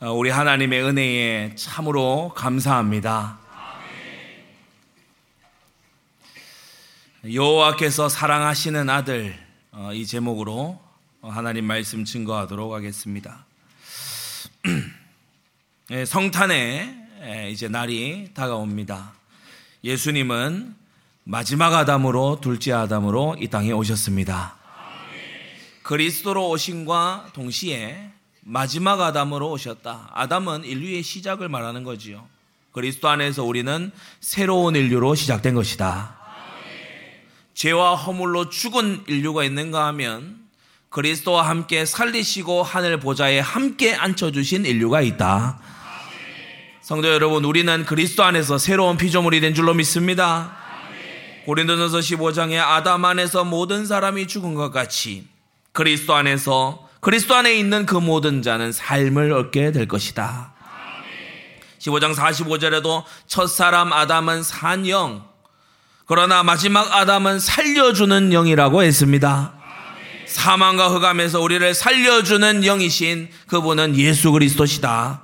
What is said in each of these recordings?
어, 우리 하나님의 은혜에 참으로 감사합니다. 여호와께서 사랑하시는 아들 어, 이 제목으로 하나님 말씀 증거하도록 하겠습니다. 예, 성탄의 이제 날이 다가옵니다. 예수님은 마지막 아담으로 둘째 아담으로 이 땅에 오셨습니다. 그리스도로 오심과 동시에 마지막 아담으로 오셨다. 아담은 인류의 시작을 말하는 거지요. 그리스도 안에서 우리는 새로운 인류로 시작된 것이다. 죄와 허물로 죽은 인류가 있는가 하면 그리스도와 함께 살리시고 하늘 보좌에 함께 앉혀주신 인류가 있다. 성도 여러분, 우리는 그리스도 안에서 새로운 피조물이 된 줄로 믿습니다. 고린도전서 15장에 아담 안에서 모든 사람이 죽은 것 같이 그리스도 안에서 그리스도 안에 있는 그 모든 자는 삶을 얻게 될 것이다. 15장 45절에도 첫 사람 아담은 산 영, 그러나 마지막 아담은 살려주는 영이라고 했습니다. 사망과 흑암에서 우리를 살려주는 영이신 그분은 예수 그리스도시다.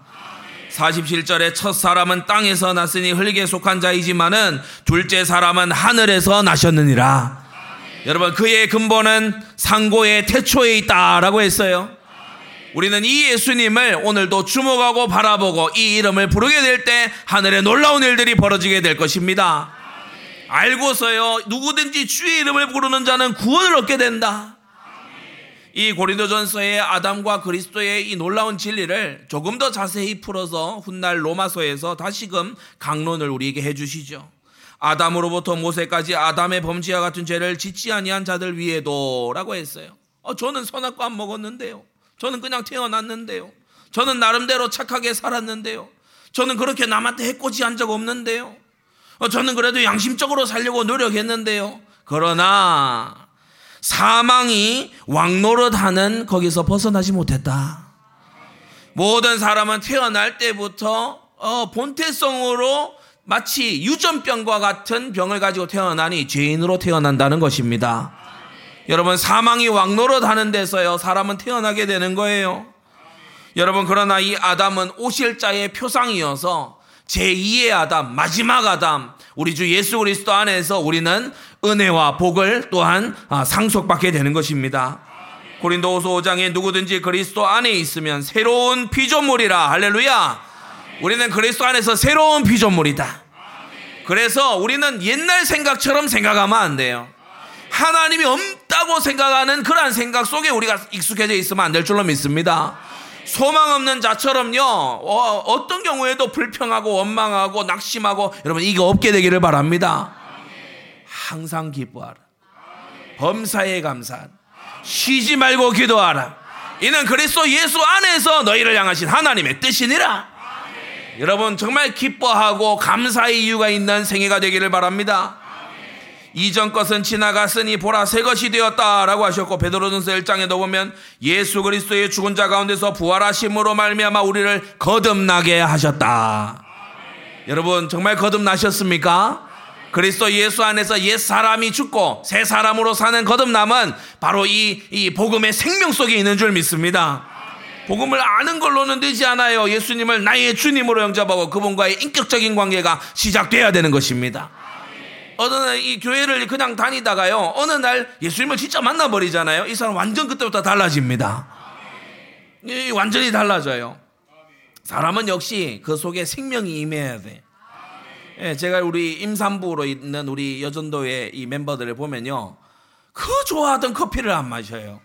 47절에 첫 사람은 땅에서 났으니 흙에 속한 자이지만은 둘째 사람은 하늘에서 나셨느니라. 여러분 그의 근본은 상고의 태초에 있다라고 했어요. 우리는 이 예수님을 오늘도 주목하고 바라보고 이 이름을 부르게 될 때 하늘에 놀라운 일들이 벌어지게 될 것입니다. 알고서요 누구든지 주의 이름을 부르는 자는 구원을 얻게 된다. 이 고린도전서의 아담과 그리스도의 이 놀라운 진리를 조금 더 자세히 풀어서 훗날 로마서에서 다시금 강론을 우리에게 해주시죠. 아담으로부터 모세까지 아담의 범죄와 같은 죄를 짓지 아니한 자들 위에도라고 했어요. 어, 저는 선악과 안 먹었는데요. 저는 그냥 태어났는데요. 저는 나름대로 착하게 살았는데요. 저는 그렇게 남한테 해코지 한 적 없는데요. 어, 저는 그래도 양심적으로 살려고 노력했는데요. 그러나 사망이 왕노릇하는 거기서 벗어나지 못했다. 모든 사람은 태어날 때부터 어, 본태성으로 마치 유전병과 같은 병을 가지고 태어나니 죄인으로 태어난다는 것입니다. 여러분 사망이 왕노릇 하는 데서요 사람은 태어나게 되는 거예요. 여러분 그러나 이 아담은 오실 자의 표상이어서 제2의 아담, 마지막 아담, 우리 주 예수 그리스도 안에서 우리는 은혜와 복을 또한 아, 상속받게 되는 것입니다. 고린도후서 5장에 누구든지 그리스도 안에 있으면 새로운 피조물이라 할렐루야. 우리는 그리스도 안에서 새로운 피조물이다. 그래서 우리는 옛날 생각처럼 생각하면 안 돼요. 하나님이 없다고 생각하는 그러한 생각 속에 우리가 익숙해져 있으면 안 될 줄로 믿습니다. 소망 없는 자처럼요, 어, 떤 경우에도 불평하고 원망하고 낙심하고 여러분 이거 없게 되기를 바랍니다. 항상 기뻐하라. 범사에 감사한. 쉬지 말고 기도하라. 이는 그리스도 예수 안에서 너희를 향하신 하나님의 뜻이니라. 여러분 정말 기뻐하고 감사의 이유가 있는 생애가 되기를 바랍니다. 이전 것은 지나갔으니 보라 새 것이 되었다라고 하셨고 베드로전서 1장에도 보면 예수 그리스도의 죽은 자 가운데서 부활하심으로 말미암아 우리를 거듭나게 하셨다. 여러분 정말 거듭나셨습니까? 그리스도 예수 안에서 옛 사람이 죽고 새 사람으로 사는 거듭남은 바로 이, 이 복음의 생명 속에 있는 줄 믿습니다. 복음을 아는 걸로는 되지 않아요. 예수님을 나의 주님으로 영접하고 그분과의 인격적인 관계가 시작돼야 되는 것입니다. 어느 날 이 교회를 그냥 다니다가요. 어느 날 예수님을 진짜 만나버리잖아요. 이 사람 완전 그때부터 달라집니다. 이 완전히 달라져요. 사람은 역시 그 속에 생명이 임해야 돼. 예, 제가 우리 임산부로 있는 우리 여전도의 이 멤버들을 보면요. 그 좋아하던 커피를 안 마셔요.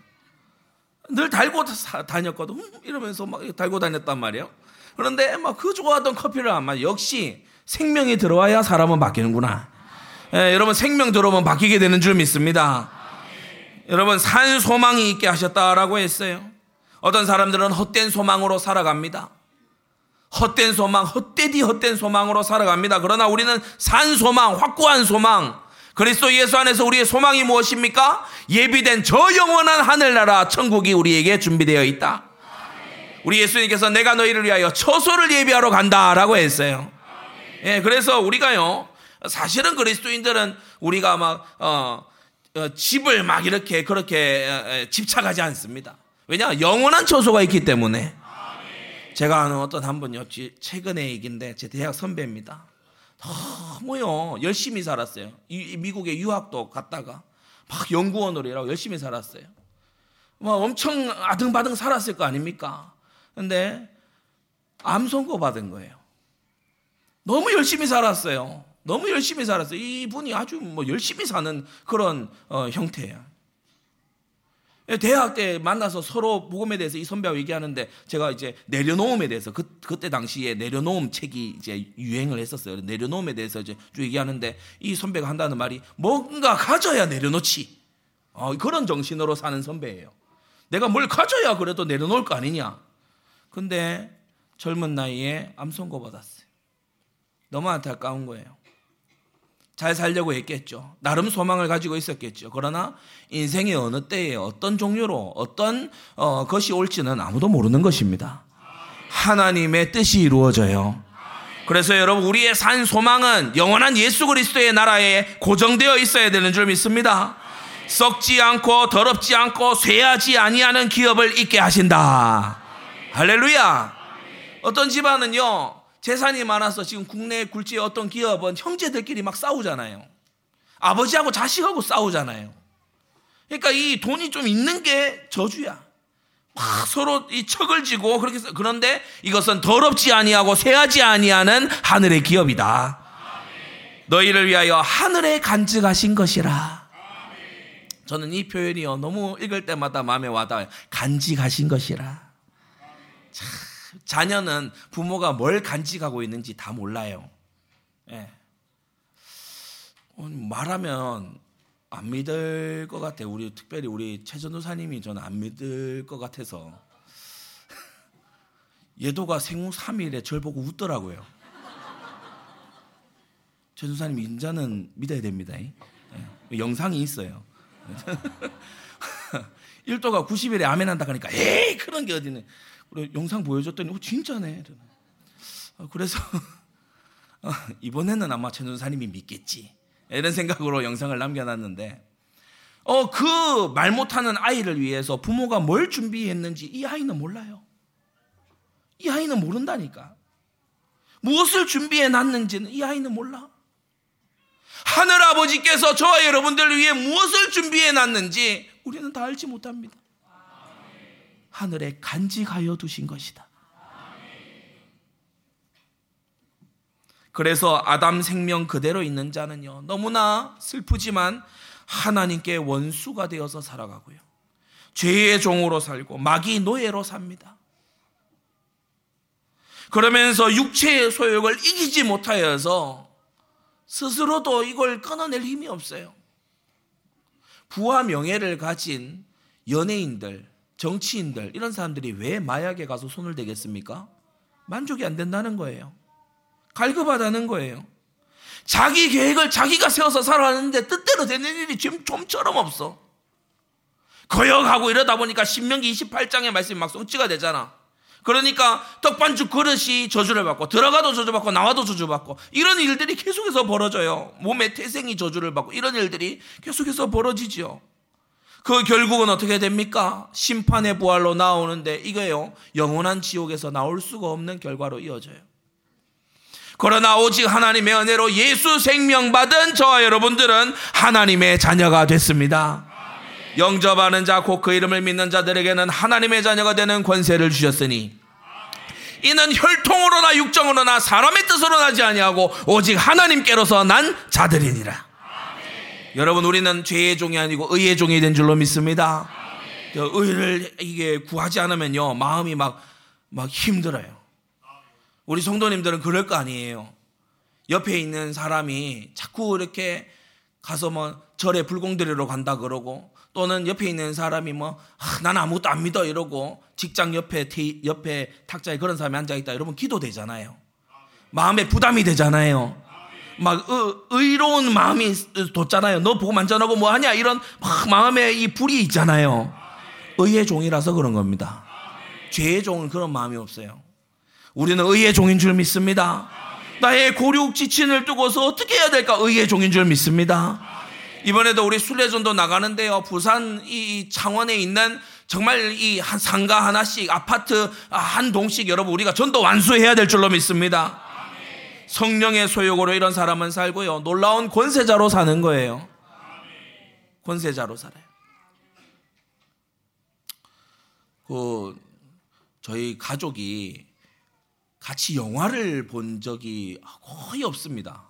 늘 달고 다녔거든. 음, 이러면서 막 달고 다녔단 말이에요. 그런데 막 그 좋아하던 커피를 안 마셔. 역시 생명이 들어와야 사람은 바뀌는구나. 예, 여러분 생명 들어오면 바뀌게 되는 줄 믿습니다. 여러분 산 소망이 있게 하셨다라고 했어요. 어떤 사람들은 헛된 소망으로 살아갑니다. 헛된 소망, 헛되디 헛된 소망으로 살아갑니다. 그러나 우리는 산 소망, 확고한 소망, 그리스도 예수 안에서 우리의 소망이 무엇입니까? 예비된 저 영원한 하늘나라 천국이 우리에게 준비되어 있다. 우리 예수님께서 내가 너희를 위하여 처소를 예비하러 간다라고 했어요. 예, 그래서 우리가요, 사실은 그리스도인들은 우리가 막, 어, 어, 집을 막 이렇게 그렇게 어, 집착하지 않습니다. 왜냐? 영원한 처소가 있기 때문에. 제가 아는 어떤 한 분요, 최근의 얘기인데 제 대학 선배입니다. 너무요 열심히 살았어요. 미국에 유학도 갔다가 막 연구원으로 일하고 열심히 살았어요. 뭐 엄청 아등바등 살았을 거 아닙니까? 근데 암 선고 받은 거예요. 너무 열심히 살았어요. 너무 열심히 살았어요. 이분이 아주 뭐 열심히 사는 그런 어, 형태예요. 대학 때 만나서 서로 복음에 대해서 이 선배하고 얘기하는데 제가 이제 내려놓음에 대해서 그, 그때 당시에 내려놓음 책이 이제 유행을 했었어요. 내려놓음에 대해서 이제 쭉 얘기하는데 이 선배가 한다는 말이 뭔가 가져야 내려놓지. 어, 그런 정신으로 사는 선배예요. 내가 뭘 가져야 그래도 내려놓을 거 아니냐. 근데 젊은 나이에 암 선고 받았어요. 너무 안타까운 거예요. 잘 살려고 했겠죠. 나름 소망을 가지고 있었겠죠. 그러나 인생의 어느 때에 어떤 종류로 어떤 어, 것이 올지는 아무도 모르는 것입니다. 하나님의 뜻이 이루어져요. 그래서 여러분 우리의 산 소망은 영원한 예수 그리스도의 나라에 고정되어 있어야 되는 줄 믿습니다. 썩지 않고 더럽지 않고 쇠하지 아니하는 기업을 있게 하신다. 할렐루야. 어떤 집안은요 재산이 많아서 지금 국내 굴지의 어떤 기업은 형제들끼리 막 싸우잖아요. 아버지하고 자식하고 싸우잖아요. 그러니까 이 돈이 좀 있는 게 저주야. 막 서로 이 척을 지고 그렇게 그런데 이것은 더럽지 아니하고 쇠하지 아니하는 하늘의 기업이다. 너희를 위하여 하늘에 간직하신 것이라. 저는 이 표현이요 너무 읽을 때마다 마음에 와닿아요. 간직하신 것이라. 참. 자녀는 부모가 뭘 간직하고 있는지 다 몰라요. 예. 어, 말하면 안 믿을 것 같아요. 우리 특별히 우리 최전도사님이 저는 안 믿을 것 같아서 예도가 생후 3일에 절 보고 웃더라고요. 최전도사님 인자는 믿어야 됩니다. 예. 영상이 있어요. 1도가 90일에 아멘 한다 하니까 에이 그런 게 어디는 그래, 영상 보여줬더니 어, 진짜네. 어, 그래서 어, 이번에는 아마 천전사님이 믿겠지. 이런 생각으로 영상을 남겨놨는데 어, 그 말 못하는 아이를 위해서 부모가 뭘 준비했는지 이 아이는 몰라요. 이 아이는 모른다니까. 무엇을 준비해 놨는지는 이 아이는 몰라. 하늘 아버지께서 저와 여러분들을 위해 무엇을 준비해 놨는지 우리는 다 알지 못합니다. 하늘에 간직하여 두신 것이다. 그래서 아담 생명 그대로 있는 자는요, 너무나 슬프지만 하나님께 원수가 되어서 살아가고요. 죄의 종으로 살고 마귀 노예로 삽니다. 그러면서 육체의 소욕을 이기지 못하여서 스스로도 이걸 끊어낼 힘이 없어요. 부와 명예를 가진 연예인들, 정치인들 이런 사람들이 왜 마약에 가서 손을 대겠습니까? 만족이 안 된다는 거예요. 갈급하다는 거예요. 자기 계획을 자기가 세워서 살아가는데 뜻대로 되는 일이 지금 좀처럼 없어. 거역하고 이러다 보니까 신명기 28장의 말씀이 막 성취가 되잖아. 그러니까 떡반죽 그릇이 저주를 받고 들어가도 저주받고 나와도 저주받고 이런 일들이 계속해서 벌어져요. 몸에 태생이 저주를 받고 이런 일들이 계속해서 벌어지죠. 그 결국은 어떻게 됩니까? 심판의 부활로 나오는데 이거요. 영원한 지옥에서 나올 수가 없는 결과로 이어져요. 그러나 오직 하나님의 은혜로 예수 생명 받은 저와 여러분들은 하나님의 자녀가 됐습니다. 영접하는 자, 곧 그 이름을 믿는 자들에게는 하나님의 자녀가 되는 권세를 주셨으니 이는 혈통으로나 육정으로나 사람의 뜻으로 나지 아니하고 오직 하나님께로서 난 자들이니라. 여러분 우리는 죄의 종이 아니고 의의 종이 된 줄로 믿습니다. 의를 이게 구하지 않으면요 마음이 막 막 힘들어요. 우리 성도님들은 그럴 거 아니에요. 옆에 있는 사람이 자꾸 이렇게 가서 뭐 절에 불공드리러 간다 그러고 또는 옆에 있는 사람이 뭐 아, 나는 아무것도 안 믿어 이러고 직장 옆에 테, 옆에 탁자에 그런 사람이 앉아 있다 여러분 기도되잖아요. 마음에 부담이 되잖아요. 막 의, 로운 마음이 돋잖아요. 너 보고 만져나고 뭐 하냐 이런 막 마음에 이 불이 있잖아요. 의의 종이라서 그런 겁니다. 죄의 종은 그런 마음이 없어요. 우리는 의의 종인 줄 믿습니다. 나의 고륙 지친을 두고서 어떻게 해야 될까? 의의 종인 줄 믿습니다. 이번에도 우리 순례전도 나가는데요. 부산 이 창원에 있는 정말 이 한 상가 하나씩 아파트 한 동씩 여러분 우리가 전도 완수해야 될 줄로 믿습니다. 성령의 소욕으로 이런 사람은 살고요. 놀라운 권세자로 사는 거예요. 권세자로 살아요. 그 저희 가족이 같이 영화를 본 적이 거의 없습니다.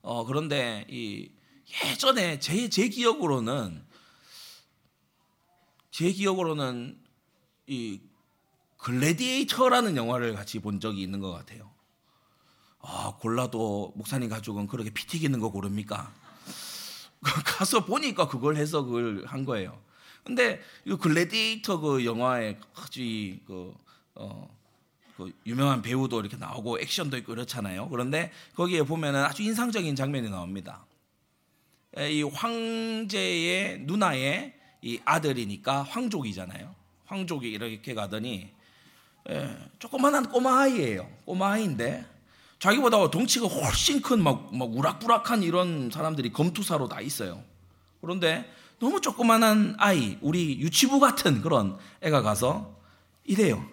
어, 그런데 이 예전에 제, 제 기억으로는 제 기억으로는 이 글래디에이터라는 영화를 같이 본 적이 있는 것 같아요. 아, 골라도 목사님 가족은 그렇게 피 튀기는 거 고릅니까? 가서 보니까 그걸 해석을 한 거예요. 근데 이 글래디에이터 그 영화에 아주 그, 어, 그 유명한 배우도 이렇게 나오고 액션도 있고 그렇잖아요. 그런데 거기에 보면은 아주 인상적인 장면이 나옵니다. 이 황제의 누나의 이 아들이니까 황족이잖아요. 황족이 이렇게 가더니 예, 조그만한 꼬마 아이예요. 꼬마 아이인데 자기보다 덩치가 훨씬 큰 막 막 우락부락한 이런 사람들이 검투사로 다 있어요. 그런데 너무 조그만한 아이, 우리 유치부 같은 그런 애가 가서 이래요.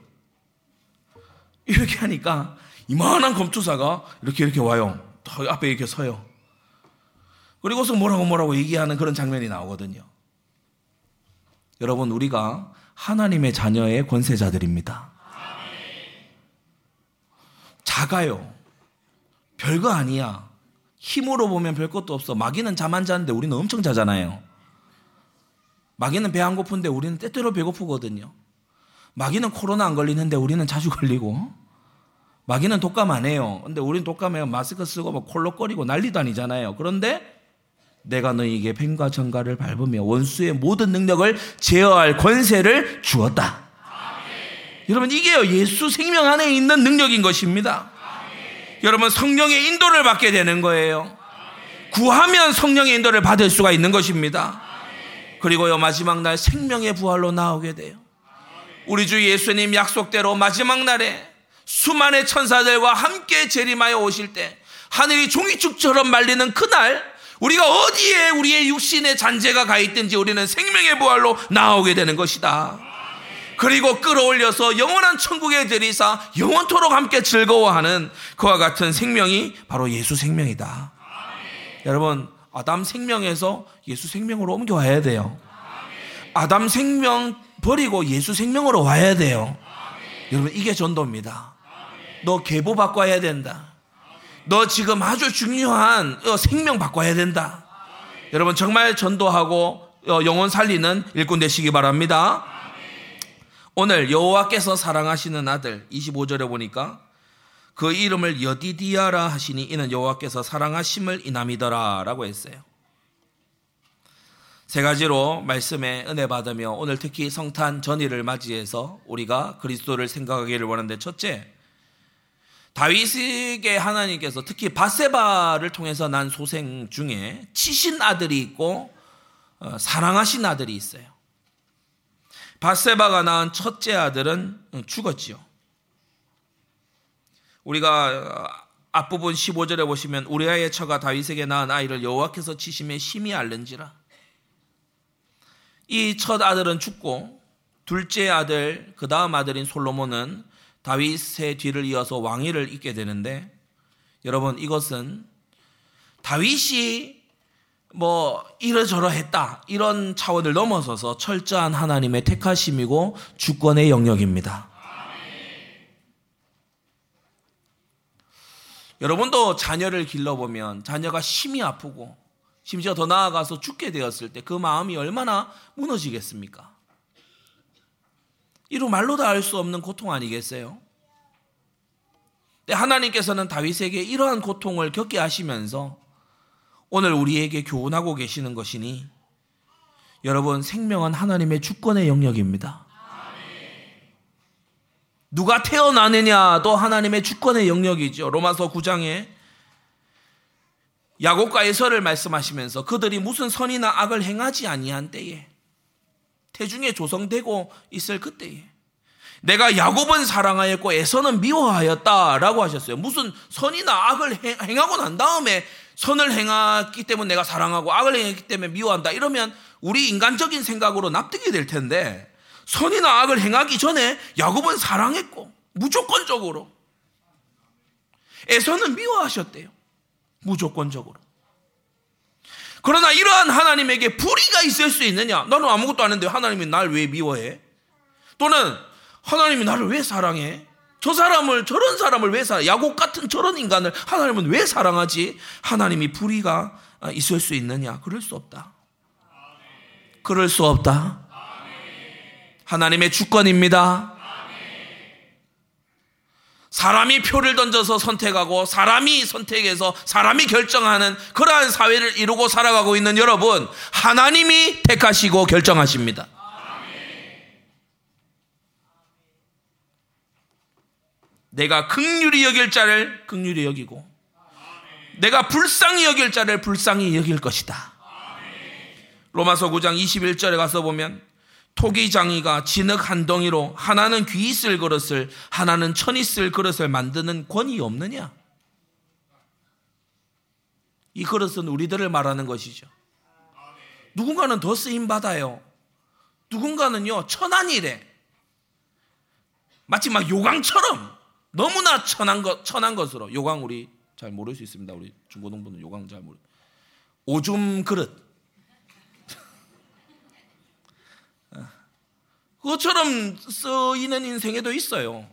이렇게 하니까 이만한 검투사가 이렇게 이렇게 와요. 앞에 이렇게 서요. 그리고서 뭐라고 뭐라고 얘기하는 그런 장면이 나오거든요. 여러분, 우리가 하나님의 자녀의 권세자들입니다. 작아요. 별거 아니야. 힘으로 보면 별 것도 없어. 마귀는 잠 안 자는데 우리는 엄청 자잖아요. 마귀는 배 안 고픈데 우리는 때때로 배고프거든요. 마귀는 코로나 안 걸리는데 우리는 자주 걸리고 마귀는 독감 안 해요. 근데 우리는 독감해요. 마스크 쓰고 막 콜록거리고 난리도 아니잖아요. 그런데 내가 너에게 뱀과 정가를 밟으며 원수의 모든 능력을 제어할 권세를 주었다. 아멘. 여러분 이게요 예수 생명 안에 있는 능력인 것입니다. 여러분 성령의 인도를 받게 되는 거예요. 구하면 성령의 인도를 받을 수가 있는 것입니다. 그리고요 마지막 날 생명의 부활로 나오게 돼요. 우리 주 예수님 약속대로 마지막 날에 수많은 천사들과 함께 재림하여 오실 때 하늘이 종이축처럼 말리는 그날 우리가 어디에 우리의 육신의 잔재가 가 있든지 우리는 생명의 부활로 나오게 되는 것이다. 그리고 끌어올려서 영원한 천국에 들이사 영원토록 함께 즐거워하는 그와 같은 생명이 바로 예수 생명이다. 여러분, 아담 생명에서 예수 생명으로 옮겨와야 돼요. 아담 생명 버리고 예수 생명으로 와야 돼요. 여러분, 이게 전도입니다. 너 계보 바꿔야 된다. 너 지금 아주 중요한 어, 생명 바꿔야 된다. 여러분, 정말 전도하고 어, 영혼 살리는 일꾼 되시기 바랍니다. 오늘 여호와께서 사랑하시는 아들 25절에 보니까 그 이름을 여디디아라 하시니 이는 여호와께서 사랑하심을 이남이더라라고 했어요. 세 가지로 말씀에 은혜 받으며 오늘 특히 성탄 전일을 맞이해서 우리가 그리스도를 생각하기를 원하는데 첫째, 다윗에게 하나님께서 특히 바세바를 통해서 난 소생 중에 치신 아들이 있고 어, 사랑하신 아들이 있어요. 바세바가 낳은 첫째 아들은 죽었지요. 우리가 앞부분 15절에 보시면 우리아의 처가 다윗에게 낳은 아이를 여호와께서 치심에 심히 앓는지라 이 첫 아들은 죽고 둘째 아들 그 다음 아들인 솔로몬은 다윗의 뒤를 이어서 왕위를 잇게 되는데 여러분 이것은 다윗이 뭐 이러저러 했다 이런 차원을 넘어서서 철저한 하나님의 택하심이고 주권의 영역입니다. 여러분도 자녀를 길러보면 자녀가 심히 아프고 심지어 더 나아가서 죽게 되었을 때 그 마음이 얼마나 무너지겠습니까? 이루 말로 다 알 수 없는 고통 아니겠어요? 하나님께서는 다윗에게 이러한 고통을 겪게 하시면서 오늘 우리에게 교훈하고 계시는 것이니 여러분 생명은 하나님의 주권의 영역입니다. 누가 태어나느냐도 하나님의 주권의 영역이죠. 로마서 9장에 야곱과 에서를 말씀하시면서 그들이 무슨 선이나 악을 행하지 아니한 때에 태중에 조성되고 있을 그때에 내가 야곱은 사랑하였고 에서는 미워하였다라고 하셨어요. 무슨 선이나 악을 행하고 난 다음에 선을 행했기 때문에 내가 사랑하고 악을 행했기 때문에 미워한다. 이러면 우리 인간적인 생각으로 납득이 될 텐데 선이나 악을 행하기 전에 야곱은 사랑했고 무조건적으로 에서는 미워하셨대요. 무조건적으로. 그러나 이러한 하나님에게 불의가 있을 수 있느냐? 나는 아무것도 안 했는데 하나님이 날 왜 미워해? 또는 하나님이 나를 왜 사랑해? 저 사람을 저런 사람을 왜 사랑? 야곱 같은 저런 인간을 하나님은 왜 사랑하지? 하나님이 불의가 있을 수 있느냐? 그럴 수 없다. 그럴 수 없다. 하나님의 주권입니다. 사람이 표를 던져서 선택하고 사람이 선택해서 사람이 결정하는 그러한 사회를 이루고 살아가고 있는 여러분, 하나님이 택하시고 결정하십니다. 내가 극률이 여길 자를 극률이 여기고 내가 불쌍히 여길 자를 불쌍히 여길 것이다. 로마서 9장 21절에 가서 보면 토기장이가 진흙 한 덩이로 하나는 귀 있을 그릇을 하나는 천 있을 그릇을 만드는 권위 없느냐? 이 그릇은 우리들을 말하는 것이죠. 누군가는 더 쓰임 받아요. 누군가는요 천한이래. 마치 막 요강처럼 너무나 천한 것 천한 것으로 요강 우리 잘 모를 수 있습니다. 우리 중고등부는 요강 잘 모르. 오줌 그릇. 그것처럼 쓰이는 인생에도 있어요.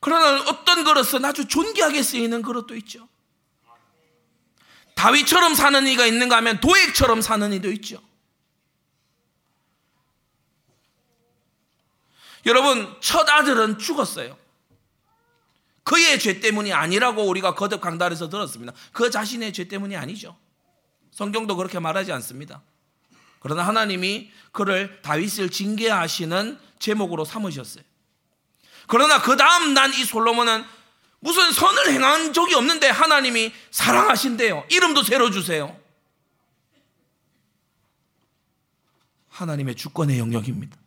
그러나 어떤 그릇은 아주 존귀하게 쓰이는 그릇도 있죠. 다윗처럼 사는 이가 있는가 하면 도액처럼 사는 이도 있죠. 여러분, 첫 아들은 죽었어요. 그의 죄 때문이 아니라고 우리가 거듭 강단에서 들었습니다. 그 자신의 죄 때문이 아니죠. 성경도 그렇게 말하지 않습니다. 그러나 하나님이 그를 다윗을 징계하시는 제목으로 삼으셨어요. 그러나 그 다음 난 이 솔로몬은 무슨 선을 행한 적이 없는데 하나님이 사랑하신대요. 이름도 새로 주세요. 하나님의 주권의 영역입니다.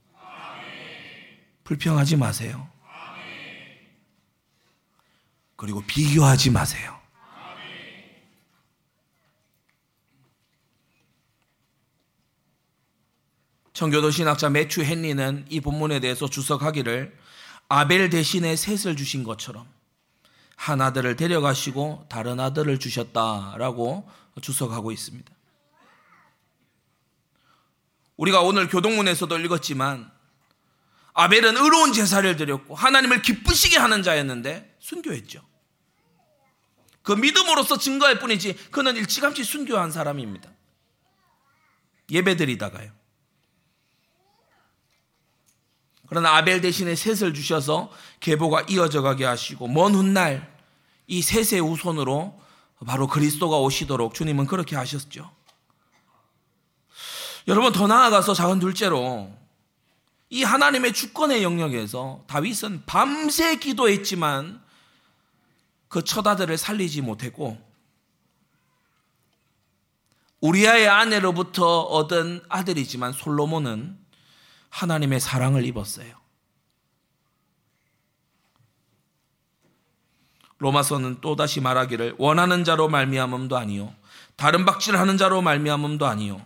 불평하지 마세요. 그리고 비교하지 마세요. 청교도 신학자 매추 헨리는 이 본문에 대해서 주석하기를 아벨 대신에 셋을 주신 것처럼 한 아들을 데려가시고 다른 아들을 주셨다라고 주석하고 있습니다. 우리가 오늘 교동문에서도 읽었지만 아벨은 의로운 제사를 드렸고 하나님을 기쁘시게 하는 자였는데 순교했죠. 그 믿음으로서 증거할 뿐이지 그는 일찌감치 순교한 사람입니다. 예배드리다가요. 그러나 아벨 대신에 셋을 주셔서 계보가 이어져 가게 하시고 먼 훗날 이 셋의 우선으로 바로 그리스도가 오시도록 주님은 그렇게 하셨죠. 여러분 더 나아가서 작은 둘째로 이 하나님의 주권의 영역에서 다윗은 밤새 기도했지만 그 처다들을 살리지 못했고 우리아의 아내로부터 얻은 아들이지만 솔로몬은 하나님의 사랑을 입었어요. 로마서는 또다시 말하기를 원하는 자로 말미암음도 아니요 다른 박질하는 자로 말미암음도 아니요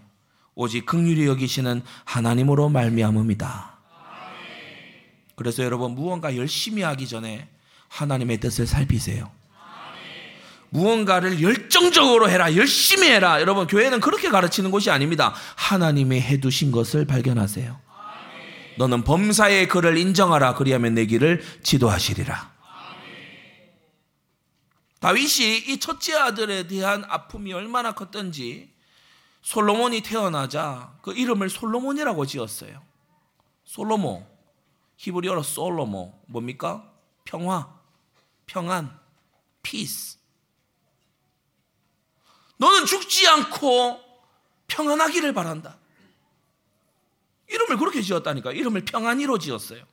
오직 극률이 여기시는 하나님으로 말미암음이다. 그래서 여러분 무언가 열심히 하기 전에 하나님의 뜻을 살피세요. 무언가를 열정적으로 해라, 열심히 해라. 여러분 교회는 그렇게 가르치는 곳이 아닙니다. 하나님의 해두신 것을 발견하세요. 너는 범사에 그를 인정하라 그리하면 네 길을 지도하시리라. 다윗이 이 첫째 아들에 대한 아픔이 얼마나 컸던지 솔로몬이 태어나자 그 이름을 솔로몬이라고 지었어요. 솔로몬 히브리어로 솔로모 뭡니까? 평화, 평안, peace. 너는 죽지 않고 평안하기를 바란다. 이름을 그렇게 지었다니까. 이름을 평안이로 지었어요.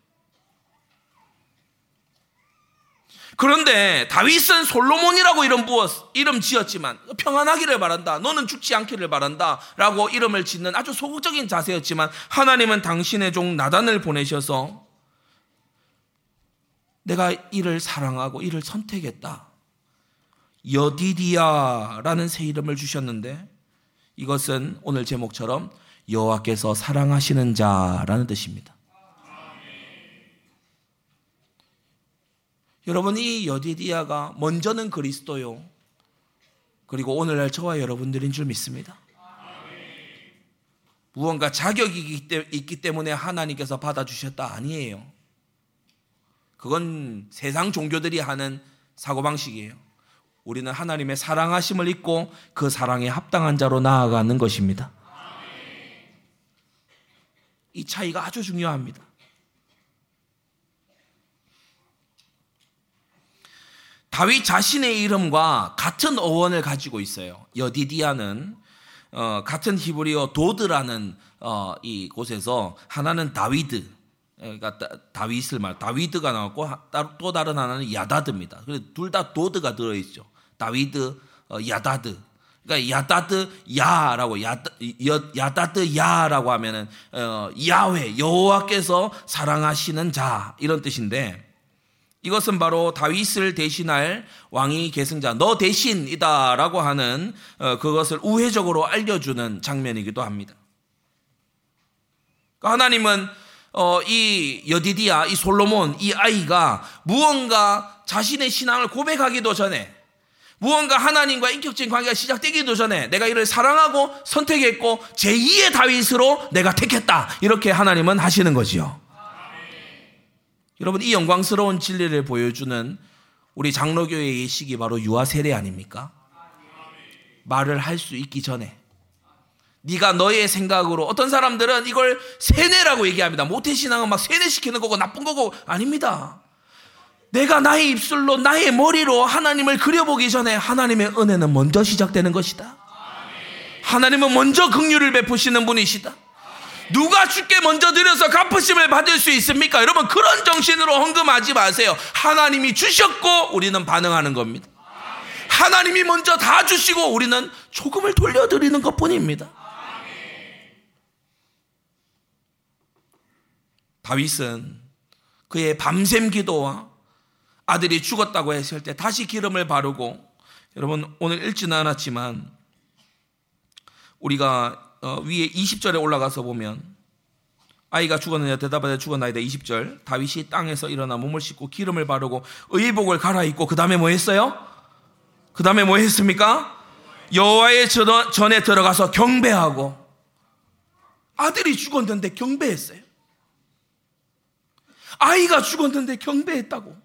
그런데 다윗은 솔로몬이라고 이름 부었, 이름 지었지만 평안하기를 바란다. 너는 죽지 않기를 바란다. 라고 이름을 짓는 아주 소극적인 자세였지만 하나님은 당신의 종 나단을 보내셔서 내가 이를 사랑하고 이를 선택했다. 여디디아라는 새 이름을 주셨는데 이것은 오늘 제목처럼 여호와께서 사랑하시는 자라는 뜻입니다. 여러분 이 여디디아가 먼저는 그리스도요. 그리고 오늘날 저와 여러분들인 줄 믿습니다. 무언가 자격이 있기 때문에 하나님께서 받아주셨다 아니에요. 그건 세상 종교들이 하는 사고방식이에요. 우리는 하나님의 사랑하심을 잊고 그 사랑에 합당한 자로 나아가는 것입니다. 이 차이가 아주 중요합니다. 다윗 자신의 이름과 같은 어원을 가지고 있어요. 여디디아는 어, 같은 히브리어 도드라는 어, 이 곳에서 하나는 다위드, 그러니까 다윗을 말, 다위드가 나왔고 또 다른 하나는 야다드입니다. 둘다 도드가 들어 있죠. 다위드, 어, 야다드. 그러니까 야다드 야라고 야다, 야다드 야라고 하면은 어, 야훼 여호와께서 사랑하시는 자 이런 뜻인데 이것은 바로 다윗을 대신할 왕이 계승자 너 대신이다라고 하는 어, 그것을 우회적으로 알려주는 장면이기도 합니다. 그러니까 하나님은 어, 이 여디디아, 이 솔로몬, 이 아이가 무언가 자신의 신앙을 고백하기도 전에 무언가 하나님과 인격적인 관계가 시작되기도 전에 내가 이를 사랑하고 선택했고 제2의 다윗으로 내가 택했다. 이렇게 하나님은 하시는 거지요. 여러분 이 영광스러운 진리를 보여주는 우리 장로교의 예식이 바로 유아 세례 아닙니까? 말을 할 수 있기 전에 네가 너의 생각으로 어떤 사람들은 이걸 세뇌라고 얘기합니다. 모태 신앙은 막 세뇌시키는 거고 나쁜 거고 아닙니다. 내가 나의 입술로 나의 머리로 하나님을 그려보기 전에 하나님의 은혜는 먼저 시작되는 것이다. 하나님은 먼저 긍휼을 베푸시는 분이시다. 누가 죽게 먼저 드려서 갚으심을 받을 수 있습니까? 여러분 그런 정신으로 헌금하지 마세요. 하나님이 주셨고 우리는 반응하는 겁니다. 하나님이 먼저 다 주시고 우리는 조금을 돌려드리는 것 뿐입니다. 다윗은 그의 밤샘 기도와 아들이 죽었다고 했을 때 다시 기름을 바르고 여러분 오늘 읽지는 않았지만 우리가 어, 위에 20절에 올라가서 보면 아이가 죽었느냐 대답하되 죽었나이다 20절 다윗이 땅에서 일어나 몸을 씻고 기름을 바르고 의복을 갈아입고 그 다음에 뭐 했어요? 그 다음에 뭐 했습니까? 여호와의 전에 들어가서 경배하고 아들이 죽었는데 경배했어요. 아이가 죽었는데 경배했다고.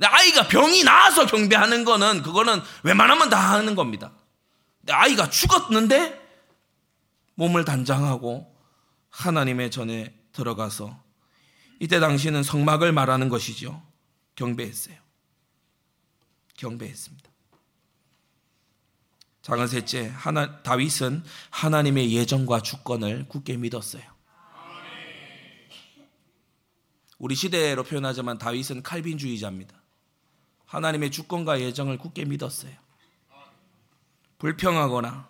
아이가 병이 나서 경배하는 거는 그거는 웬만하면 다 하는 겁니다. 아이가 죽었는데 몸을 단장하고 하나님의 전에 들어가서 이때 당시는 성막을 말하는 것이죠. 경배했어요. 경배했습니다. 작은 셋째, 하나, 다윗은 하나님의 예정과 주권을 굳게 믿었어요. 우리 시대로 표현하자면 다윗은 칼빈주의자입니다. 하나님의 주권과 예정을 굳게 믿었어요. 불평하거나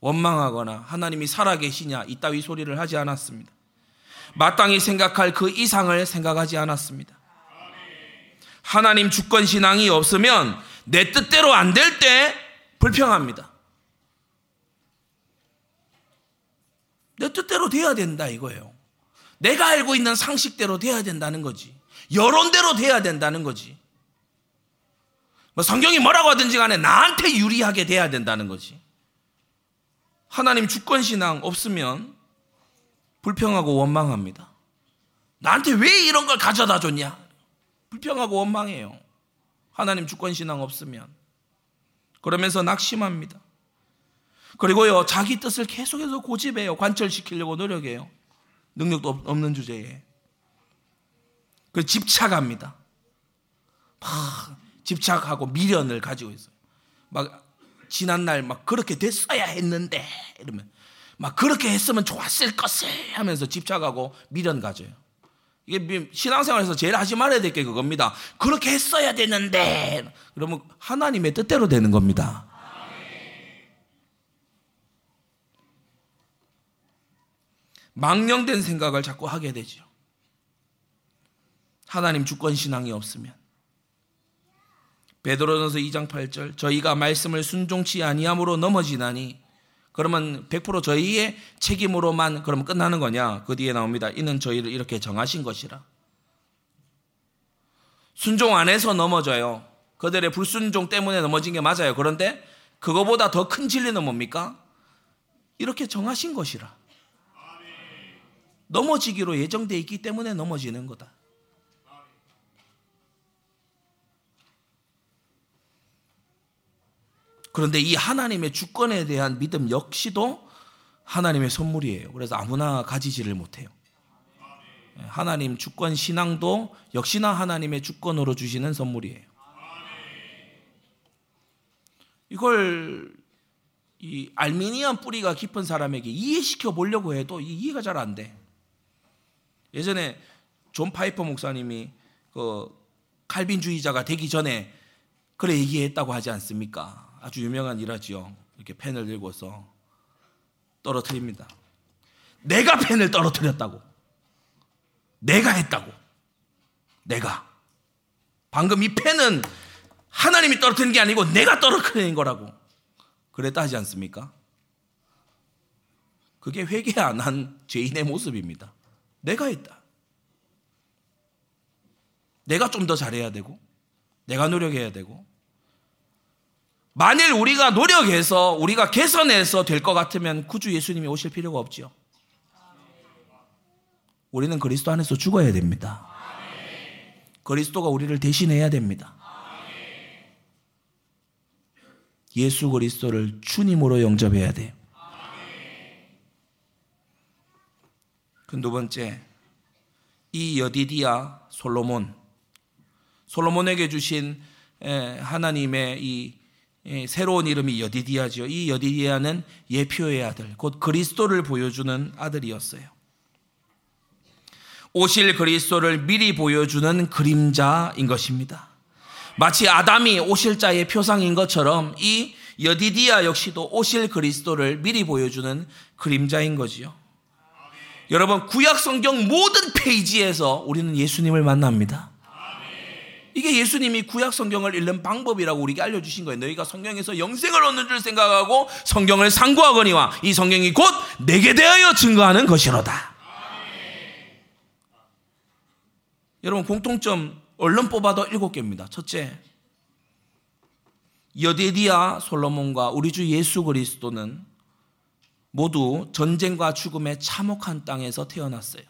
원망하거나 하나님이 살아계시냐 이따위 소리를 하지 않았습니다. 마땅히 생각할 그 이상을 생각하지 않았습니다. 하나님 주권 신앙이 없으면 내 뜻대로 안 될 때 불평합니다. 내 뜻대로 돼야 된다 이거예요. 내가 알고 있는 상식대로 돼야 된다는 거지. 여론대로 돼야 된다는 거지. 뭐 성경이 뭐라고 하든지 간에 나한테 유리하게 돼야 된다는 거지. 하나님 주권신앙 없으면 불평하고 원망합니다. 나한테 왜 이런 걸 가져다 줬냐? 불평하고 원망해요. 하나님 주권신앙 없으면. 그러면서 낙심합니다. 그리고요, 자기 뜻을 계속해서 고집해요. 관철시키려고 노력해요. 능력도 없는 주제에. 그 집착합니다. 막 집착하고 미련을 가지고 있어요. 막 지난 날 막 그렇게 됐어야 했는데 이러면 막 그렇게 했으면 좋았을 것을 하면서 집착하고 미련 가져요. 이게 신앙생활에서 제일 하지 말아야 될 게 그겁니다. 그렇게 했어야 되는데 그러면 하나님의 뜻대로 되는 겁니다. 망령된 생각을 자꾸 하게 되죠. 하나님 주권 신앙이 없으면 베드로전서 2장 8절 저희가 말씀을 순종치 아니함으로 넘어지나니 그러면 100% 저희의 책임으로만 그러면 끝나는 거냐? 그 뒤에 나옵니다. 이는 저희를 이렇게 정하신 것이라. 순종 안 해서 넘어져요. 그들의 불순종 때문에 넘어진 게 맞아요. 그런데 그거보다 더 큰 진리는 뭡니까? 이렇게 정하신 것이라. 넘어지기로 예정되어 있기 때문에 넘어지는 거다. 그런데 이 하나님의 주권에 대한 믿음 역시도 하나님의 선물이에요. 그래서 아무나 가지지를 못해요. 하나님 주권 신앙도 역시나 하나님의 주권으로 주시는 선물이에요. 이걸 이 Arminian 뿌리가 깊은 사람에게 이해시켜 보려고 해도 이해가 잘 안 돼. 예전에 존 파이퍼 목사님이 그 칼빈주의자가 되기 전에 그래 얘기했다고 하지 않습니까? 아주 유명한 일화지요. 이렇게 펜을 들고서 떨어뜨립니다. 내가 펜을 떨어뜨렸다고. 내가 했다고. 내가. 방금 이 펜은 하나님이 떨어뜨린 게 아니고 내가 떨어뜨린 거라고. 그랬다 하지 않습니까? 그게 회개 안 한 죄인의 모습입니다. 내가 했다. 내가 좀 더 잘해야 되고, 내가 노력해야 되고, 만일 우리가 노력해서 우리가 개선해서 될 것 같으면 구주 예수님이 오실 필요가 없죠. 우리는 그리스도 안에서 죽어야 됩니다. 그리스도가 우리를 대신해야 됩니다. 예수 그리스도를 주님으로 영접해야 돼요. 그 두 번째, 이 여디디아 솔로몬, 솔로몬에게 주신 하나님의 이 새로운 이름이 여디디아죠. 이 여디디아는 예표의 아들, 곧 그리스도를 보여주는 아들이었어요. 오실 그리스도를 미리 보여주는 그림자인 것입니다. 마치 아담이 오실 자의 표상인 것처럼 이 여디디아 역시도 오실 그리스도를 미리 보여주는 그림자인 거지요. 여러분, 구약 성경 모든 페이지에서 우리는 예수님을 만납니다. 이게 예수님이 구약 성경을 읽는 방법이라고 우리에게 알려주신 거예요. 너희가 성경에서 영생을 얻는 줄 생각하고 성경을 상고하거니와 이 성경이 곧 내게 대하여 증거하는 것이로다. 여러분 공통점 얼른 뽑아도 일곱 개입니다. 첫째, 여데디아 솔로몬과 우리 주 예수 그리스도는 모두 전쟁과 죽음의 참혹한 땅에서 태어났어요.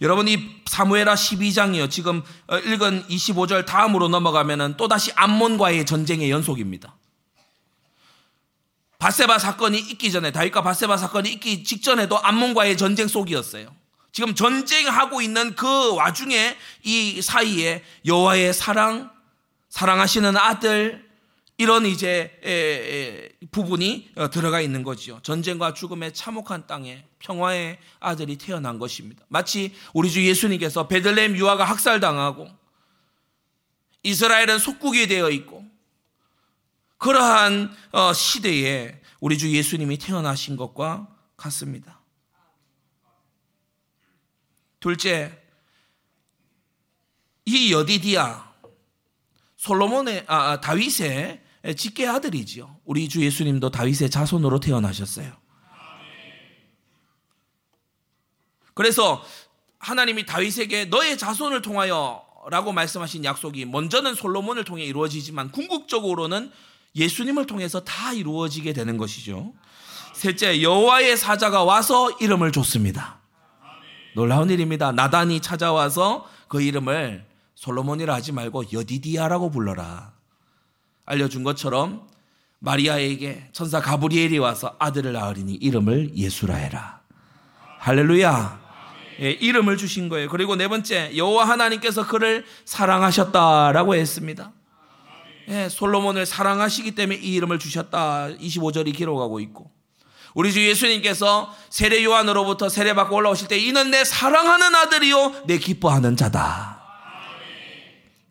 여러분 이 사무에라 12장이요. 지금 어, 읽은 25절 다음으로 넘어가면은 또다시 암몬과의 전쟁의 연속입니다. 바세바 사건이 있기 전에 다윗과 바세바 사건이 있기 직전에도 암몬과의 전쟁 속이었어요. 지금 전쟁하고 있는 그 와중에 이 사이에 여호와의 사랑, 사랑하시는 아들 이런 이제 부분이 어, 들어가 있는 거지요. 전쟁과 죽음의 참혹한 땅에 평화의 아들이 태어난 것입니다. 마치 우리 주 예수님께서 베들레헴 유아가 학살당하고 이스라엘은 속국이 되어 있고 그러한 어, 시대에 우리 주 예수님이 태어나신 것과 같습니다. 둘째, 이 여디디아 솔로몬의 아, 아 다윗의 직계 아들이지요. 우리 주 예수님도 다윗의 자손으로 태어나셨어요. 그래서 하나님이 다윗에게 너의 자손을 통하여 라고 말씀하신 약속이 먼저는 솔로몬을 통해 이루어지지만 궁극적으로는 예수님을 통해서 다 이루어지게 되는 것이죠. 셋째, 여호와의 사자가 와서 이름을 줬습니다. 놀라운 일입니다. 나단이 찾아와서 그 이름을 솔로몬이라 하지 말고 여디디아라고 불러라. 알려준 것처럼 마리아에게 천사 가브리엘이 와서 아들을 낳으리니 이름을 예수라 해라. 할렐루야. 예, 이름을 주신 거예요. 그리고 네 번째, 여호와 하나님께서 그를 사랑하셨다라고 했습니다. 예, 솔로몬을 사랑하시기 때문에 이 이름을 주셨다. 25절이 기록하고 있고. 우리 주 예수님께서 세례 요한으로부터 세례 받고 올라오실 때 이는 내 사랑하는 아들이요 내 기뻐하는 자다.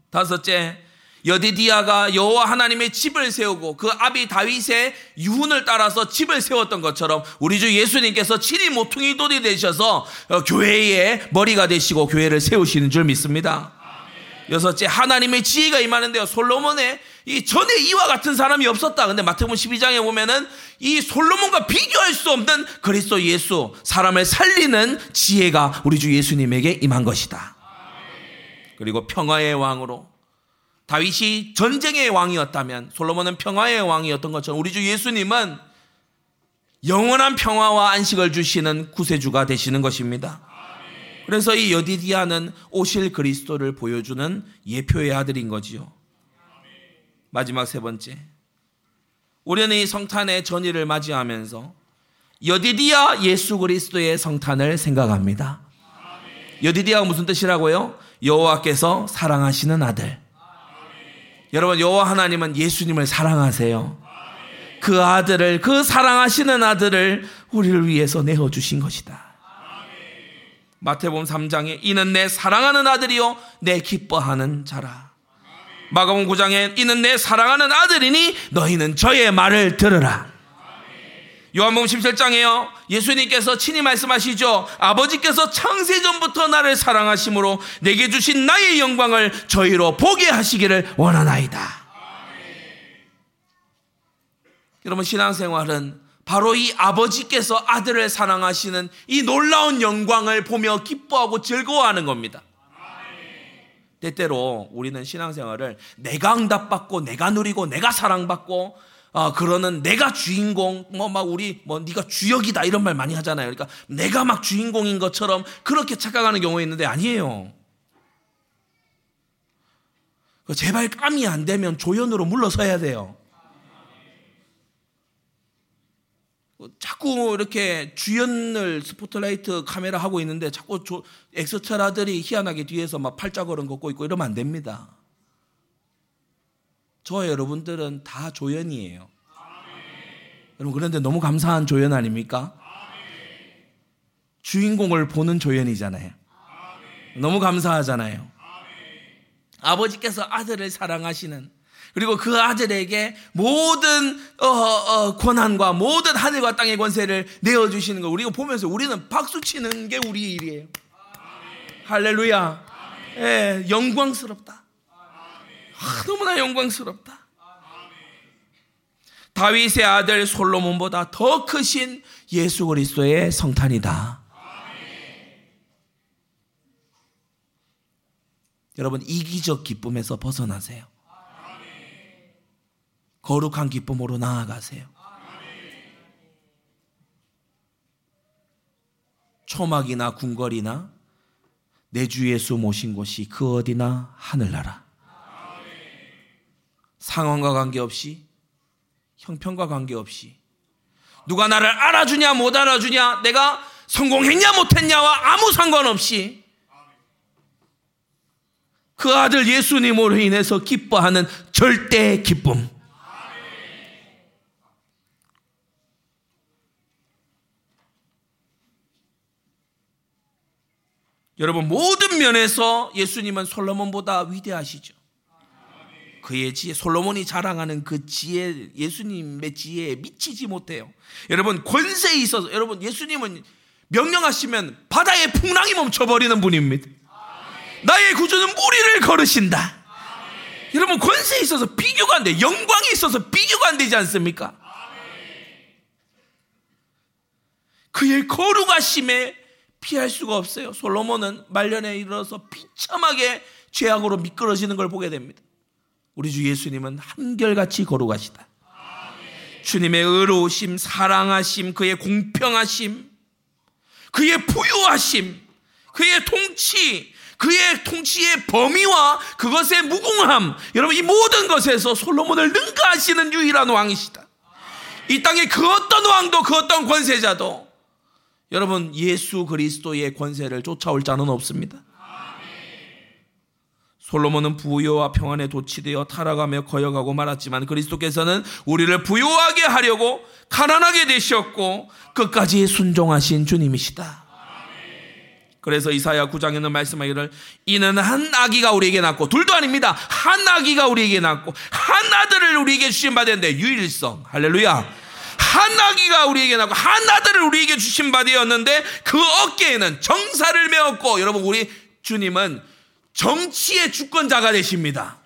다섯째 여디디아가 여호와 하나님의 집을 세우고 그 아비 다윗의 유훈을 따라서 집을 세웠던 것처럼 우리 주 예수님께서 친히 모퉁이 돌이 되셔서 어, 교회의 머리가 되시고 교회를 세우시는 줄 믿습니다. 여섯째 하나님의 지혜가 임하는데요. 솔로몬의 이 전에 이와 같은 사람이 없었다. 근데 마태복음 12장에 보면은 이 솔로몬과 비교할 수 없는 그리스도 예수 사람을 살리는 지혜가 우리 주 예수님에게 임한 것이다. 그리고 평화의 왕으로 다윗이 전쟁의 왕이었다면 솔로몬은 평화의 왕이었던 것처럼 우리 주 예수님은 영원한 평화와 안식을 주시는 구세주가 되시는 것입니다. 그래서 이 여디디아는 오실 그리스도를 보여주는 예표의 아들인 거지요. 마지막 세 번째. 우리는 이 성탄의 전일을 맞이하면서 여디디아 예수 그리스도의 성탄을 생각합니다. 여디디아가 무슨 뜻이라고요? 여호와께서 사랑하시는 아들. 여러분 여호와 하나님은 예수님을 사랑하세요. 그 아들을 그 사랑하시는 아들을 우리를 위해서 내어 주신 것이다. 마태복음 3장에 이는 내 사랑하는 아들이요 내 기뻐하는 자라. 마가복음 9장에 이는 내 사랑하는 아들이니 너희는 저의 말을 들으라. 요한복음 17장에요. 예수님께서 친히 말씀하시죠. 아버지께서 창세전부터 나를 사랑하심으로 내게 주신 나의 영광을 저희로 보게 하시기를 원하나이다. 여러분 신앙생활은 바로 이 아버지께서 아들을 사랑하시는 이 놀라운 영광을 보며 기뻐하고 즐거워하는 겁니다. 때때로 우리는 신앙생활을 내가 응답받고 내가 누리고 내가 사랑받고 어, 그러는 내가 주인공 뭐 막 우리 뭐 네가 주역이다 이런 말 많이 하잖아요. 그러니까 내가 막 주인공인 것처럼 그렇게 착각하는 경우가 있는데 아니에요. 제발 감이 안 되면 조연으로 물러서야 돼요. 자꾸 이렇게 주연을 스포트라이트 카메라 하고 있는데 자꾸 조, 엑스트라들이 희한하게 뒤에서 막 팔자걸음 걷고 있고 이러면 안 됩니다. 저 여러분들은 다 조연이에요. 여러분 그런데 너무 감사한 조연 아닙니까? 주인공을 보는 조연이잖아요. 너무 감사하잖아요. 아버지께서 아들을 사랑하시는 그리고 그 아들에게 모든 어, 어, 권한과 모든 하늘과 땅의 권세를 내어 주시는 거 우리가 보면서 우리는 박수 치는 게 우리 일이에요. 할렐루야. 예, 영광스럽다. 아, 너무나 영광스럽다. 다윗의 아들 솔로몬보다 더 크신 예수 그리스도의 성탄이다. 여러분 이기적 기쁨에서 벗어나세요. 거룩한 기쁨으로 나아가세요. 초막이나 궁궐이나 내 주 예수 모신 곳이 그 어디나 하늘나라. 상황과 관계없이 형편과 관계없이 누가 나를 알아주냐 못 알아주냐 내가 성공했냐 못했냐와 아무 상관없이 그 아들 예수님으로 인해서 기뻐하는 절대 기쁨. 여러분 모든 면에서 예수님은 솔로몬보다 위대하시죠. 그의 지혜, 솔로몬이 자랑하는 그 지혜, 예수님의 지혜에 미치지 못해요. 여러분 권세에 있어서 여러분 예수님은 명령하시면 바다의 풍랑이 멈춰버리는 분입니다. 나의 구주는 무리를 걸으신다. 여러분 권세에 있어서 비교가 안 돼. 영광에 있어서 비교가 안 되지 않습니까? 그의 거룩하심에 피할 수가 없어요. 솔로몬은 말년에 이르러서 비참하게 죄악으로 미끄러지는 걸 보게 됩니다. 우리 주 예수님은 한결같이 거룩하시다. 주님의 의로우심, 사랑하심, 그의 공평하심, 그의 부유하심, 그의 통치, 그의 통치의 범위와 그것의 무궁함, 여러분 이 모든 것에서 솔로몬을 능가하시는 유일한 왕이시다. 이 땅에 그 어떤 왕도 그 어떤 권세자도 여러분 예수 그리스도의 권세를 쫓아올 자는 없습니다. 솔로몬은 부여와 평안에 도취되어 타락하며 거역하고 말았지만 그리스도께서는 우리를 부유하게 하려고 가난하게 되셨고 끝까지 순종하신 주님이시다. 그래서 이사야 9장에는 말씀하기를 이는 한 아기가 우리에게 낳고 둘도 아닙니다. 한 아기가 우리에게 낳고 한 아들을 우리에게 주신 바 되는데 유일성 할렐루야. 한 아기가 우리에게 낳고 한 아들을 우리에게 주신 바 되었는데 그 어깨에는 정사를 메었고 여러분 우리 주님은 정치의 주권자가 되십니다.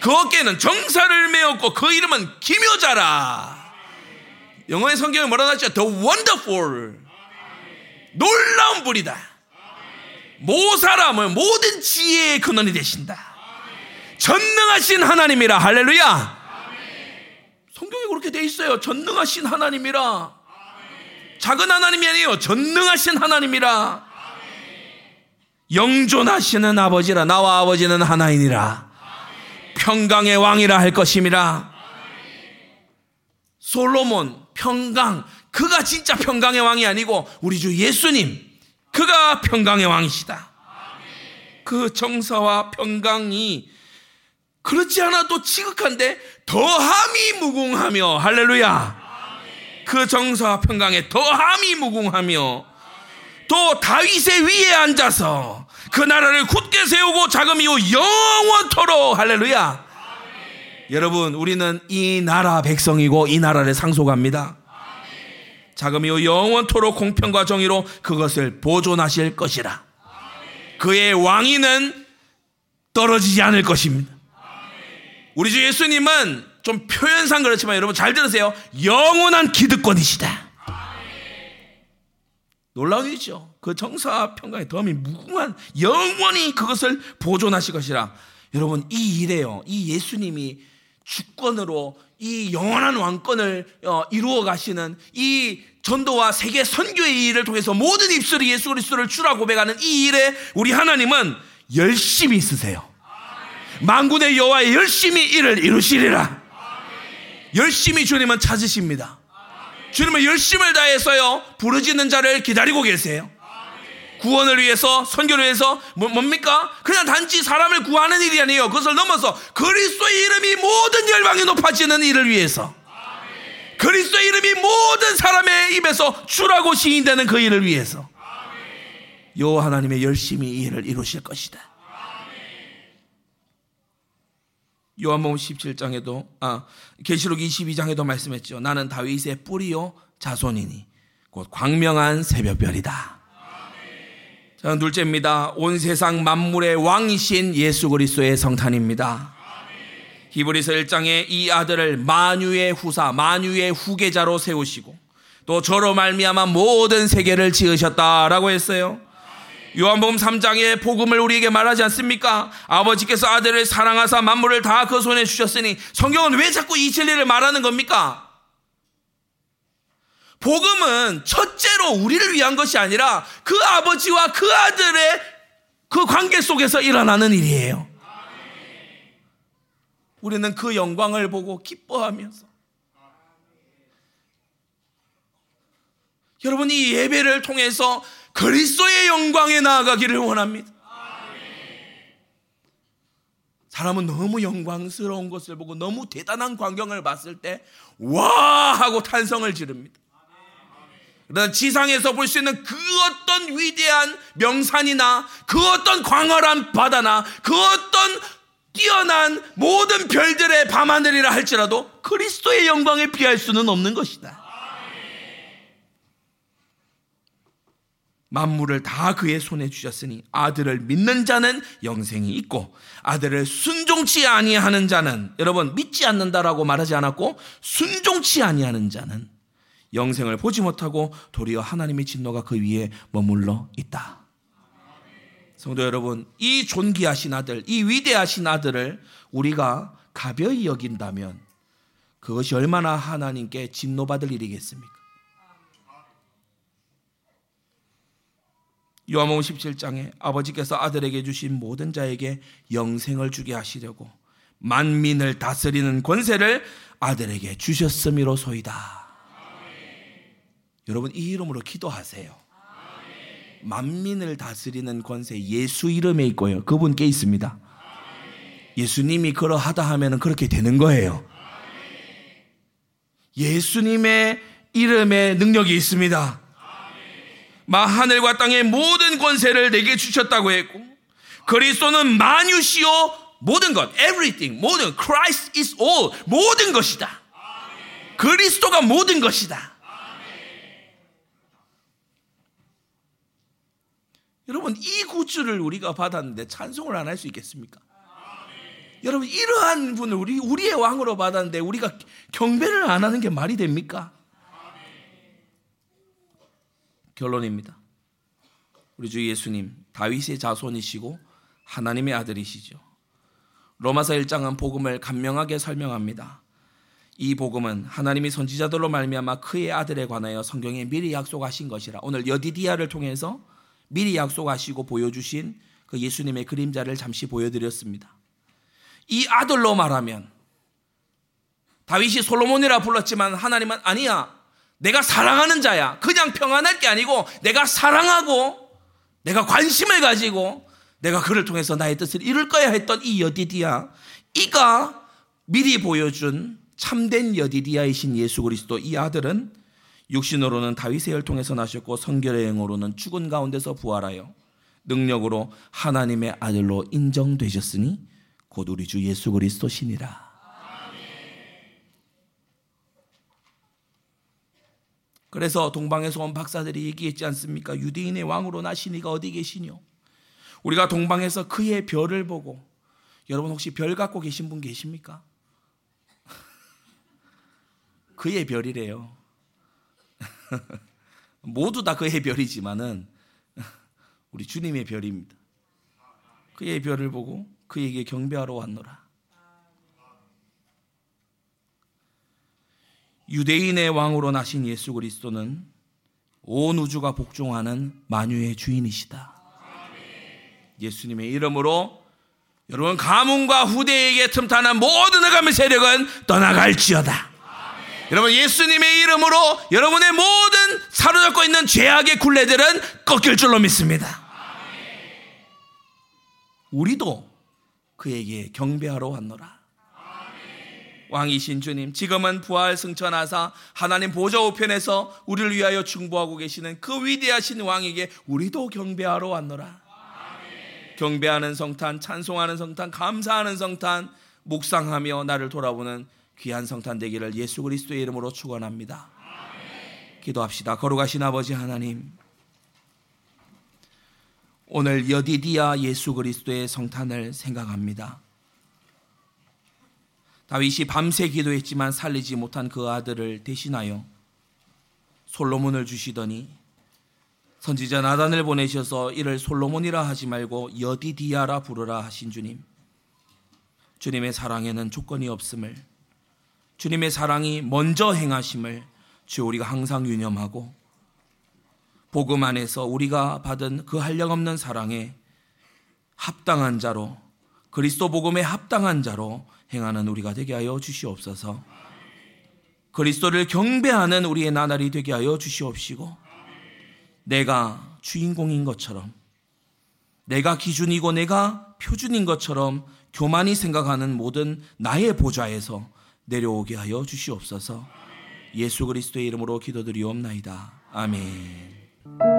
그 어깨는 정사를 메었고 그 이름은 기묘자라. 영어의 성경에 뭐라 하죠? The wonderful. 놀라운 분이다. 모 사람은 모든 지혜의 근원이 되신다. 전능하신 하나님이라 할렐루야. 성경에 그렇게 돼 있어요. 전능하신 하나님이라. 작은 하나님이 아니에요. 전능하신 하나님이라. 영존하시는 아버지라. 나와 아버지는 하나이니라. 평강의 왕이라 할 것임이라. 솔로몬, 평강. 그가 진짜 평강의 왕이 아니고 우리 주 예수님. 그가 평강의 왕이시다. 그 정사와 평강이 그렇지 않아도 지극한데 더함이 무궁하며 할렐루야. 그 정사와 평강에 더함이 무궁하며 또 다윗의 위에 앉아서 그 나라를 굳게 세우고 자금이요 영원토록 할렐루야. 여러분 우리는 이 나라 백성이고 이 나라를 상속합니다. 자금이요 영원토록 공평과 정의로 그것을 보존하실 것이라. 그의 왕위는 떨어지지 않을 것입니다. 우리 주 예수님은 좀 표현상 그렇지만 여러분 잘 들으세요. 영원한 기득권이시다. 놀라운 일이죠. 그 정사 평강의 덤이 무궁한 영원히 그것을 보존하실 것이라. 여러분 이 일에요. 이 예수님이 주권으로 이 영원한 왕권을 어, 이루어 가시는 이 전도와 세계 선교의 일을 통해서 모든 입술이 예수 그리스도를 주라 고백하는 이 일에 우리 하나님은 열심히 쓰세요. 만군의 여호와의 열심히 일을 이루시리라. 열심히 주님은 찾으십니다. 주님은 열심을 다해서요 부르짖는 자를 기다리고 계세요. 구원을 위해서 선교를 위해서 뭐, 뭡니까? 그냥 단지 사람을 구하는 일이 아니에요. 그것을 넘어서 그리스도의 이름이 모든 열방에 높아지는 일을 위해서 그리스도의 이름이 모든 사람의 입에서 주라고 시인되는 그 일을 위해서 요 하나님의 열심히 이 일을 이루실 것이다. 요한복음 17장에도 아 계시록 22장에도 말씀했죠. 나는 다윗의 뿌리요 자손이니 곧 광명한 새벽별이다. 자, 둘째입니다. 온 세상 만물의 왕이신 예수 그리스도의 성탄입니다. 히브리서 1장에 이 아들을 만유의 후사, 만유의 후계자로 세우시고 또 저로 말미암아 모든 세계를 지으셨다라고 했어요. 요한복음 3장에 복음을 우리에게 말하지 않습니까? 아버지께서 아들을 사랑하사 만물을 다 그 손에 주셨으니 성경은 왜 자꾸 이 진리를 말하는 겁니까? 복음은 첫째로 우리를 위한 것이 아니라 그 아버지와 그 아들의 그 관계 속에서 일어나는 일이에요. 우리는 그 영광을 보고 기뻐하면서 여러분 이 예배를 통해서 그리스도의 영광에 나아가기를 원합니다. 사람은 너무 영광스러운 것을 보고 너무 대단한 광경을 봤을 때, 와! 하고 탄성을 지릅니다. 그러나 지상에서 볼 수 있는 그 어떤 위대한 명산이나 그 어떤 광활한 바다나 그 어떤 뛰어난 모든 별들의 밤하늘이라 할지라도 그리스도의 영광에 비할 수는 없는 것이다. 만물을 다 그의 손에 주셨으니 아들을 믿는 자는 영생이 있고 아들을 순종치 아니하는 자는 여러분 믿지 않는다라고 말하지 않았고 순종치 아니하는 자는 영생을 보지 못하고 도리어 하나님의 진노가 그 위에 머물러 있다. 성도 여러분, 이 존귀하신 아들, 이 위대하신 아들을 우리가 가벼이 여긴다면 그것이 얼마나 하나님께 진노받을 일이겠습니까? 요한복음 17장에 아버지께서 아들에게 주신 모든 자에게 영생을 주게 하시려고 만민을 다스리는 권세를 아들에게 주셨음이로소이다. 여러분 이 이름으로 기도하세요. 만민을 다스리는 권세 예수 이름에 있고요. 그분께 있습니다. 예수님이 그러하다 하면 그렇게 되는 거예요. 예수님의 이름에 능력이 있습니다. 마 하늘과 땅의 모든 권세를 내게 주셨다고 했고 그리스도는 만유시요 모든 것 everything 모든 Christ is all 모든 것이다. 그리스도가 모든 것이다. 여러분 이 구주를 우리가 받았는데 찬송을 안 할 수 있겠습니까? 여러분 이러한 분을 우리 우리의 왕으로 받았는데 우리가 경배를 안 하는 게 말이 됩니까? 결론입니다. 우리 주 예수님 다윗의 자손이시고 하나님의 아들이시죠. 로마서 1장은 복음을 간명하게 설명합니다. 이 복음은 하나님이 선지자들로 말미암아 그의 아들에 관하여 성경에 미리 약속하신 것이라. 오늘 여디디아를 통해서 미리 약속하시고 보여주신 그 예수님의 그림자를 잠시 보여드렸습니다. 이 아들로 말하면 다윗이 솔로몬이라 불렀지만 하나님은 아니야. 내가 사랑하는 자야. 그냥 평안할 게 아니고 내가 사랑하고 내가 관심을 가지고 내가 그를 통해서 나의 뜻을 이룰 거야 했던 이 여디디아. 이가 미리 보여준 참된 여디디아이신 예수 그리스도 이 아들은 육신으로는 다윗의 혈 통해서 나셨고 성결의 영으로는 죽은 가운데서 부활하여 능력으로 하나님의 아들로 인정되셨으니 곧 우리 주 예수 그리스도시니라. 그래서 동방에서 온 박사들이 얘기했지 않습니까? 유대인의 왕으로 나시니가 어디 계시뇨? 우리가 동방에서 그의 별을 보고 여러분 혹시 별 갖고 계신 분 계십니까? 그의 별이래요. 모두 다 그의 별이지만은 우리 주님의 별입니다. 그의 별을 보고 그에게 경배하러 왔노라. 유대인의 왕으로 나신 예수 그리스도는 온 우주가 복종하는 만유의 주인이시다. 예수님의 이름으로 여러분 가문과 후대에게 틈타는 모든 흑암의 세력은 떠나갈지어다. 여러분 예수님의 이름으로 여러분의 모든 사로잡고 있는 죄악의 굴레들은 꺾일 줄로 믿습니다. 우리도 그에게 경배하러 왔노라. 왕이신 주님, 지금은 부활 승천하사 하나님 보좌 우편에서 우리를 위하여 중보하고 계시는 그 위대하신 왕에게 우리도 경배하러 왔노라. 경배하는 성탄, 찬송하는 성탄, 감사하는 성탄, 묵상하며 나를 돌아보는 귀한 성탄 되기를 예수 그리스도의 이름으로 축원합니다. 기도합시다. 거룩하신 아버지 하나님, 오늘 여디디아 예수 그리스도의 성탄을 생각합니다. 다윗이 밤새 기도했지만 살리지 못한 그 아들을 대신하여 솔로몬을 주시더니 선지자 나단을 보내셔서 이를 솔로몬이라 하지 말고 여디디아라 부르라 하신 주님. 주님의 사랑에는 조건이 없음을 주님의 사랑이 먼저 행하심을 주 우리가 항상 유념하고 복음 안에서 우리가 받은 그 한량없는 사랑에 합당한 자로 그리스도 복음에 합당한 자로 행하는 우리가 되게 하여 주시옵소서. 그리스도를 경배하는 우리의 나날이 되게 하여 주시옵시고 내가 주인공인 것처럼 내가 기준이고 내가 표준인 것처럼 교만이 생각하는 모든 나의 보좌에서 내려오게 하여 주시옵소서. 예수 그리스도의 이름으로 기도드리옵나이다. 아멘.